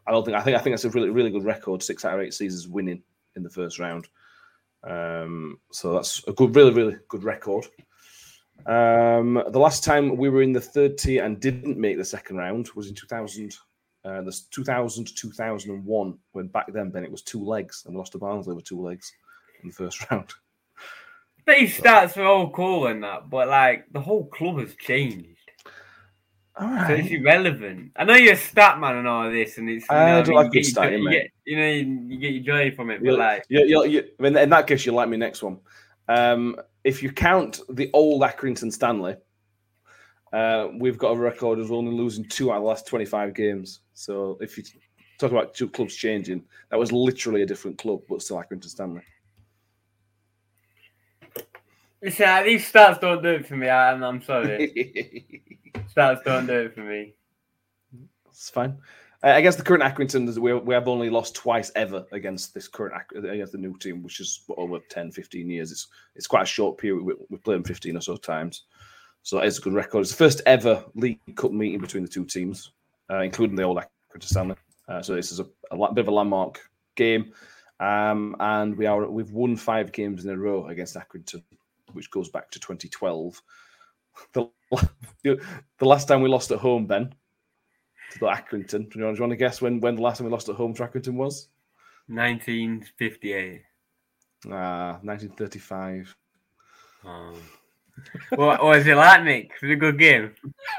I don't think I think I think that's a really really good record. Six out of eight seasons winning in the first round. Um, so that's a good, really, really good record. Um, the last time we were in the third tier and didn't make the second round was in 2000, uh, this 2000 to 2001, when back then, Ben, it was two legs and we lost to Barnsley with two legs in the first round. These stats are all cool and that, but like the whole club has changed. All So it's irrelevant. I know you're a stat man and all of this, and it's you I know, do what like you, get your statting, joy- you get you know you, you get your joy from it, but You'll- like you you you I mean, in that case, you'll like me next one. Um, if you count the old Accrington Stanley, uh, we've got a record of only losing two out of the last 25 games. So if you talk about two clubs changing, that was literally a different club, but still Accrington Stanley. Listen, uh, these stats don't do it for me. I, I'm, I'm sorry, stats don't do it for me. It's fine. Uh, against the current Accrington, we, we have only lost twice ever against this current against the new team, which is over 10, 15 years. It's it's quite a short period. We, we played them 15 or so times. So it's a good record. It's the first ever League Cup meeting between the two teams, uh, including the old Accrington Stanley. Uh, so this is a, a la- bit of a landmark game. Um, and we are we've won five games in a row against Accrington, which goes back to 2012. The, the last time we lost at home, Ben, to the Accrington. Do you, want, do you want to guess when, when the last time we lost at home to Accrington was? 1958. Ah, 1935. Um, what was it like, Nick? Was it a good game?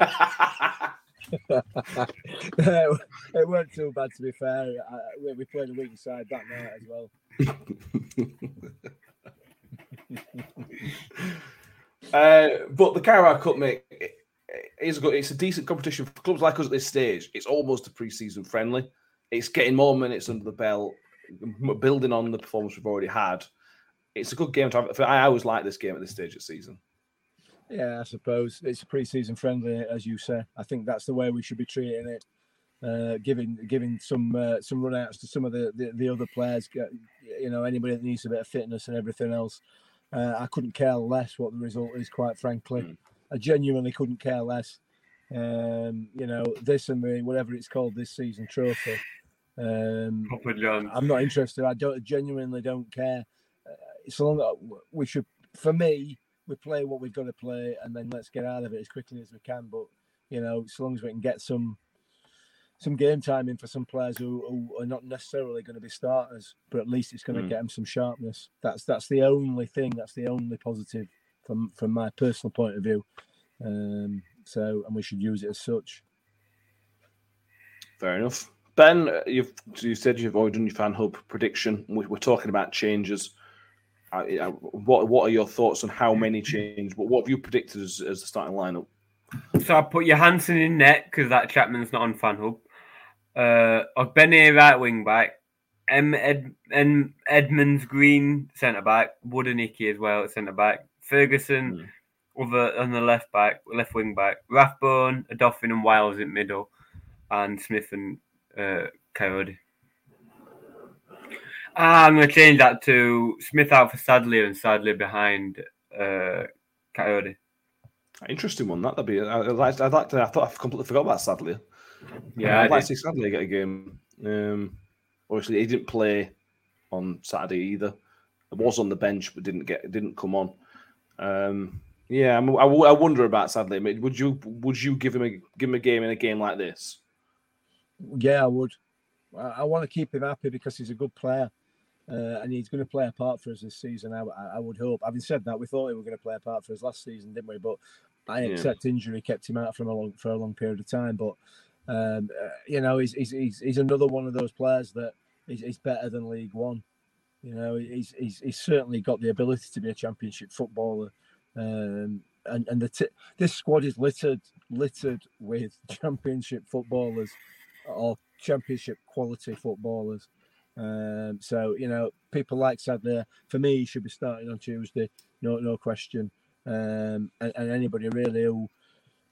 it weren't too bad to be fair. I, we, we played a weak side that night as well. uh, but the Carabao Cup, mate, is a good. It's a decent competition for clubs like us at this stage. It's almost a pre-season friendly. It's getting more minutes under the belt, building on the performance we've already had. It's a good game to have. I always like this game at this stage of season. Yeah, I suppose it's a pre-season friendly, as you say. I think that's the way we should be treating it, uh, giving giving some uh, some run outs to some of the, the, the other players. You know, anybody that needs a bit of fitness and everything else. Uh, I couldn't care less what the result is, quite frankly. I genuinely couldn't care less. Um, you know, this and the whatever it's called this season trophy. Um. I'm not interested. I don't genuinely don't care. Uh, so long we should, for me, we play what we've got to play, and then let's get out of it as quickly as we can. But you know, so long as we can get some some game time in for some players who, who are not necessarily going to be starters, but at least it's going to Mm. get them some sharpness. That's that's the only thing. That's the only positive from from my personal point of view. Um, so, and we should use it as such. Fair enough. Ben, uh, you've you said you've already done your fan hub prediction. We- We're talking about changes. Uh, yeah, what what are your thoughts on how many change? What, what have you predicted as, as the starting lineup? So I put Johansson in net because that Chapman's not on fan hub. Uh, Ogbene right wing back. M Ed, M Edmonds Green centre back. Woodeniki as well at centre back. Ferguson over on the left back, left wing back. Rathbone, Odoffin and Wiles in middle, and Smith and uh, Kayode. Ah, I'm going to change that to Smith out for Sadlier and Sadlier behind uh, Kayode. Interesting one. That would be. I- I'd like. I'd to. I thought I completely forgot about Sadlier. Yeah, I I'd like did. to see Sadlier get a game. Um, obviously, he didn't play on Saturday either. He was on the bench but didn't get. Didn't come on. Um, yeah, I'm, I, w- I wonder about Sadlier. Would you? Would you give him a give him a game in a game like this? Yeah, I would. I, I want to keep him happy because he's a good player. Uh, and he's going to play a part for us this season. I, I- I would hope. Having said that, we thought he was going to play a part for us last season, didn't we? But I Yeah. accept injury kept him out from a long for a long period of time. But um, uh, you know, he's, he's he's he's another one of those players that is, is better than League One. You know, he's he's he's certainly got the ability to be a Championship footballer. Um, and and the t- this squad is littered littered with Championship footballers or Championship quality footballers. Um, so you know, people like Sadlier for me he should be starting on Tuesday, no no question. Um, and, and anybody really who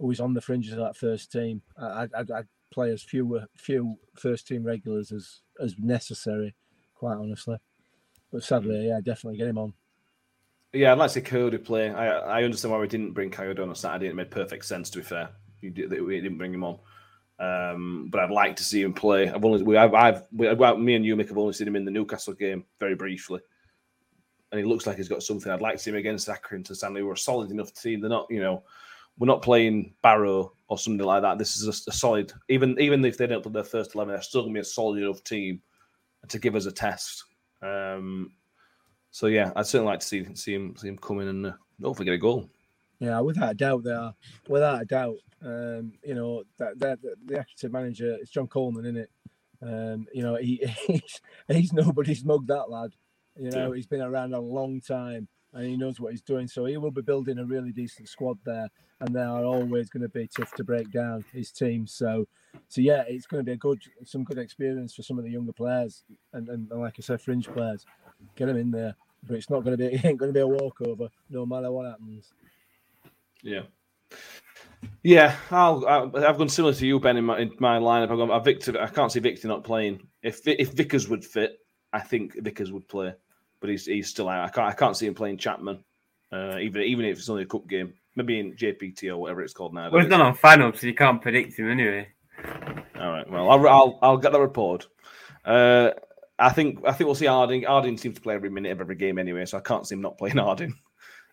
is on the fringes of that first team, I, I'd, I'd, I'd play as few few first team regulars as as necessary, quite honestly. But sadly, yeah, definitely get him on. Yeah, I'd like to see Kayode play. I I understand why we didn't bring Kayode on a Saturday. It made perfect sense. To be fair, we didn't bring him on. Um, but I'd like to see him play. I've only we I've, I've we, well, me and you Mick have only seen him in the Newcastle game very briefly, and he looks like he's got something. I'd like to see him against Accrington Stanley. We're a solid enough team. They're not, you know, we're not playing Barrow or something like that. This is a, a solid. Even even if they don't put their first eleven, they're still gonna be a solid enough team to give us a test. Um, so yeah, I'd certainly like to see see him see him come in and uh, hopefully get a goal. Yeah, without a doubt, they are. Without a doubt, um, you know that, that the active manager is John Coleman, isn't it? Um, you know he he's, he's nobody's mug that lad. You know Yeah. he's been around a long time and he knows what he's doing. So he will be building a really decent squad there, and they are always going to be tough to break down his team. So, so yeah, it's going to be a good some good experience for some of the younger players and, and, and like I said, fringe players. Get them in there, but it's not going to be it ain't going to be a walkover no matter what happens. Yeah. Yeah, I'll, I'll, I've gone similar to you, Ben, in my, in my lineup. I've gone I've Victor. I can't see Victor not playing. If if Vickers would fit, I think Vickers would play, but he's he's still out. I can't I can't see him playing Chapman, uh, even even if it's only a cup game. Maybe in JPT or whatever it's called now. Well, it's not on final, so you can't predict him anyway. All right. Well, I'll I'll, I'll get the report. Uh, I think I think we'll see Harding. Harding seems to play every minute of every game anyway, so I can't see him not playing Harding.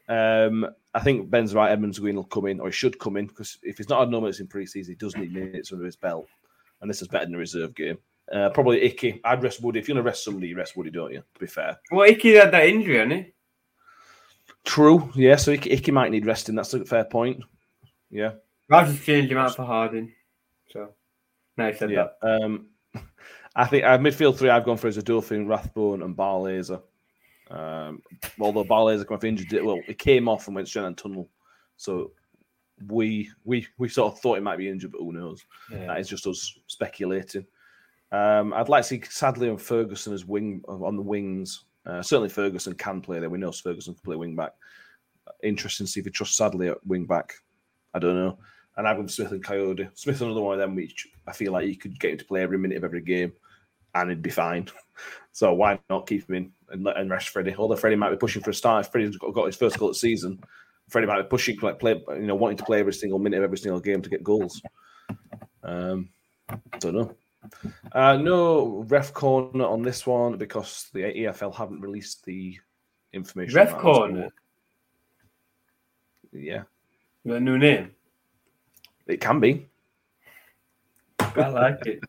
Um, I think Ben's right. Edmonds Green will come in, or he should come in, because if he's not had no minutes in pre-season, he does need minutes under his belt, and this is better than a reserve game. Uh, probably Icky. I'd rest Woody. If you're gonna rest somebody, you rest Woody, don't you? To be fair. Well, Icky had that injury, hasn't he? True. Yeah. So Icky, Icky might need resting. That's a fair point. Yeah. I've just changed him out for Harding. So, no, he said Yeah. that. Um, I think uh, midfield three I've gone for is Odoffin, Rathbone, and Barlaser. Um, although Barlaser came off injured, well, he came off and went straight on tunnel, so we we we sort of thought it might be injured, but who knows? That is just us speculating. Um, I'd like to see Sadlier and Ferguson as wing on the wings. Uh, certainly Ferguson can play there. We know Ferguson can play wing back. Interesting to see if he trusts Sadlier at wing back. I don't know. And I've Smith and Kayode. Smith another one of them which I feel like you could get him to play every minute of every game and he'd be fine. So why not keep him in and, and rest Freddie? Although Freddie might be pushing for a start. If Freddie's got, got his first goal of the season, Freddie might be pushing, like play, you know, wanting to play every single minute of every single game to get goals. Um, don't know. Uh, no ref corner on this one because the EFL haven't released the information. Ref corner? Yeah, The new name. it can be. I like it.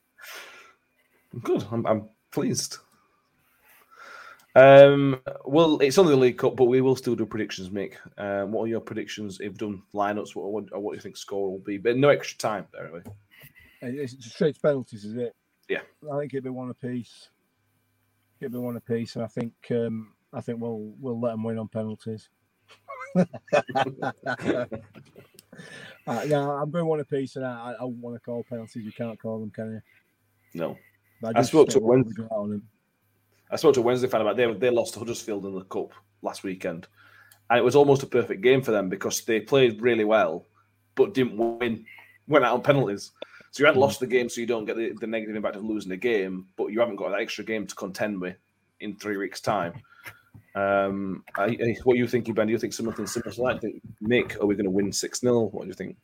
Good. I'm, I'm pleased. Um, well, it's only the League Cup, but we will still do predictions, Mick. Um, what are your predictions? If done lineups, what, what, what do you think score will be? But no extra time, apparently. It's straight to penalties, is it? Yeah. I think it'd be one apiece. It'd be one apiece, and I think um, I think we'll we'll let them win on penalties. uh, yeah, I'm going one apiece, and I, I want to call penalties. You can't call them, can you? No. But I just spoke to Wednesday. go out on them. I spoke to Wednesday fan about they they lost to Huddersfield in the cup last weekend, and it was almost a perfect game for them because they played really well, but didn't win. Went out on penalties. So you hadn't lost the game, so you don't get the, the negative impact of losing the game, but you haven't got that extra game to contend with in three weeks' time. Um, I, I- what are you thinking, Ben? Do you think something similar to that? Think, Mick, are we going to win 6 0? What do you think?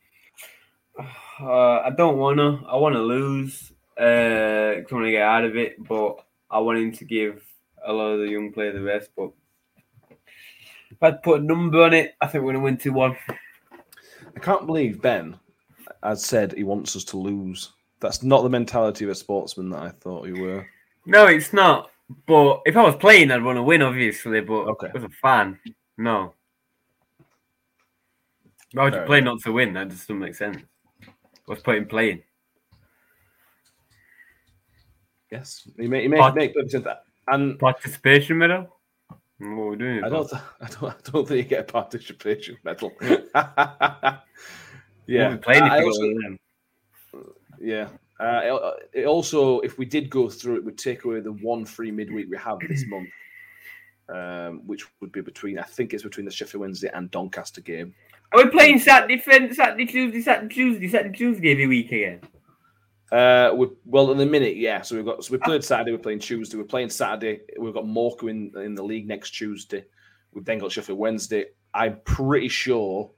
Uh, I don't want to. I want to lose. Uh, I want to get out of it, but I want him to give a lot of the young players the rest. But if I had to put a number on it, I think we're going to win 2 1. I can't believe Ben has said he wants us to lose. That's not the mentality of a sportsman that I thought you were. No, it's not. But if I was playing, I'd want to win, obviously. But Okay. as a fan, no. Why would you Fair play not to win? That just doesn't make sense. What's putting playing? Playing. Yes, you may, he may But- make perfect sense. And Participation medal? What are we doing? I don't, I don't, I don't think you get a participation medal. Yeah, yeah, playing if I you also- got one of them. yeah. Uh, it, it also, if we did go through, it would take away the one free midweek we have this month, um, which would be between, I think it's between the Sheffield Wednesday and Doncaster game. Are we playing Saturday, Friend- Saturday, Tuesday, Saturday, Tuesday, Saturday, Tuesday every week again? Uh, we well, in the minute, yeah. So we've got so we played Saturday, we're playing Tuesday, we're playing Saturday. We've got Morecambe in in the league next Tuesday. We've then got Sheffield Wednesday. I'm pretty sure that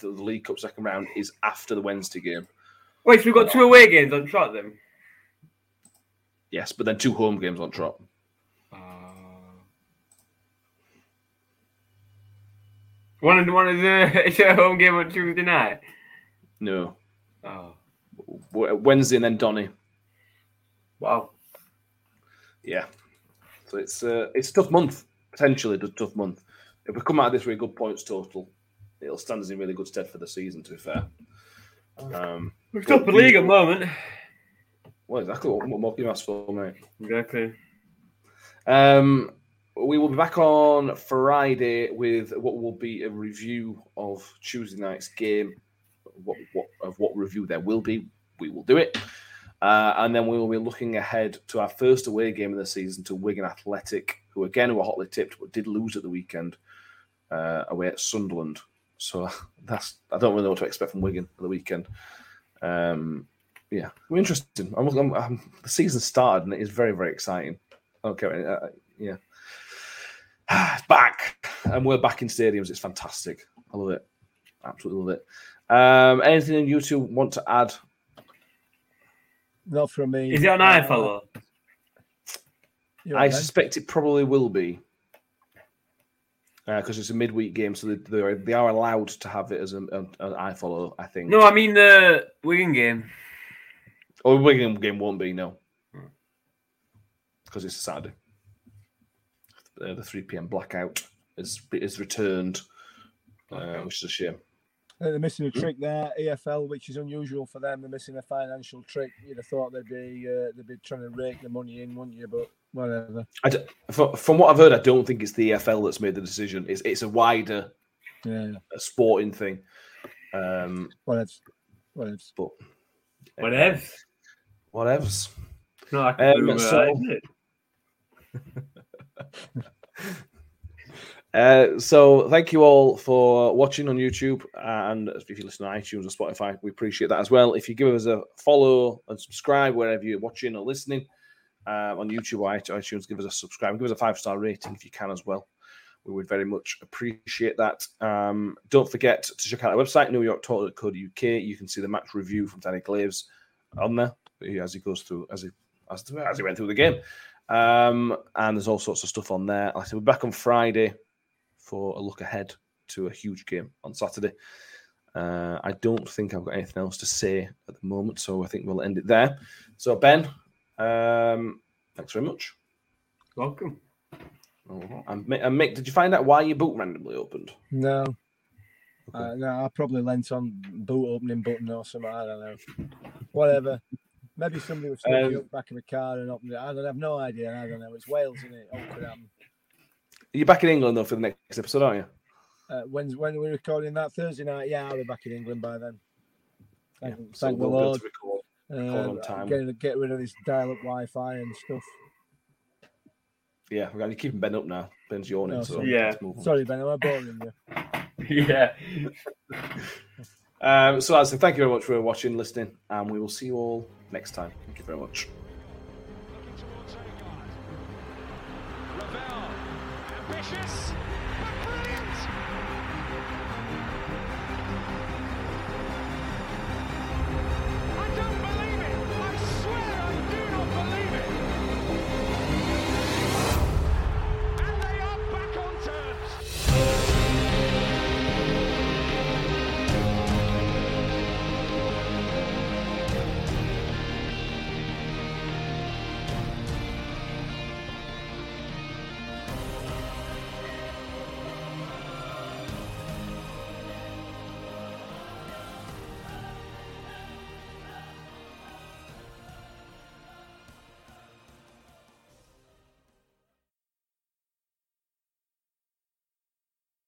the League Cup second round is after the Wednesday game. Wait, so we've got two away games on trot then? Yes, but then two home games on trot. One of one of the it's a home game on Tuesday night. No, Oh Wednesday and then Donny. wow! Yeah, so it's uh, it's a tough month potentially a tough month. If we come out of this with a good points total, it'll stand us in really good stead for the season. To be fair, um, We're top of the league at the moment. well, exactly what, what more can you ask for, mate? Exactly. Um, we will be back on Friday with what will be a review of Tuesday night's game. What, what of what review there will be, we will do it, uh, and then we will be looking ahead to our first away game of the season to Wigan Athletic, who again were hotly tipped but did lose at the weekend uh, away at Sunderland. So that's I don't really know what to expect from Wigan for the weekend. Um, yeah, we're interesting. I'm, I'm, I'm, the season started and it is very very exciting. Okay, uh, yeah, back and we're back in stadiums. It's fantastic. I love it. Absolutely love it. Um, anything you two want to add? Not from me. Is it on Uh, iFollow? I know, suspect it probably will be because it's a midweek game, so they, they, are, they are allowed to have it as an, an, an iFollow. I think. No, I mean the Wigan game. Oh, Wigan game won't be no, because it's a Saturday. Uh, the three pm blackout is is returned, uh, which is a shame. They're missing a trick there, EFL, which is unusual for them. They're missing a financial trick. You'd have thought they'd be uh, they'd be trying to rake the money in, wouldn't you? But whatever. I d- fro- from what I've heard, I don't think it's the EFL that's made the decision. It's it's a wider Yeah, uh, sporting thing. Um, whatever. Whatever. but Whatever. whatevs. No, I Um, can do so- uh, isn't it? Uh, so thank you all for watching on YouTube, and if you listen on iTunes or Spotify, we appreciate that as well. If you give us a follow and subscribe wherever you're watching or listening uh, on YouTube or iTunes, give us a subscribe, give us a five star rating if you can as well. We would very much appreciate that. Um, don't forget to check out our website, newyorktotal.co.uk. You can see the match review from Danny Glaves on there as he goes through as he as, as he went through the game. Um, and there's all sorts of stuff on there. I said, we're back on Friday for a look ahead to a huge game on Saturday. Uh, I don't think I've got anything else to say at the moment, so I think we'll end it there. So, Ben, um, thanks very much. Welcome. Oh, and, Mi- and Mick, did you find out why your boot randomly opened? No. Uh, no, I probably lent on boot opening button or something. I don't know. Whatever. Maybe somebody was sneaking Um, up back of a car and opened it. I don't have no idea. I don't know. It's Wales, isn't it? All could happen. You're back in England though for the next episode, aren't you? Uh, when's when are we recording that Thursday night? Yeah, I'll be back in England by then. Thank, So thank the we'll be able Lord. To record. record on Uh, time. getting get rid of this dial-up Wi-Fi and stuff. Yeah, we're going to keep Ben up now. Ben's yawning, Oh, so sorry. Yeah. let's move on. Sorry, Ben, am I boring you? yeah. Um, so, as thank you very much for watching, listening, and we will see you all next time. Thank you very much. Looking towards Odegaard. Ambitious.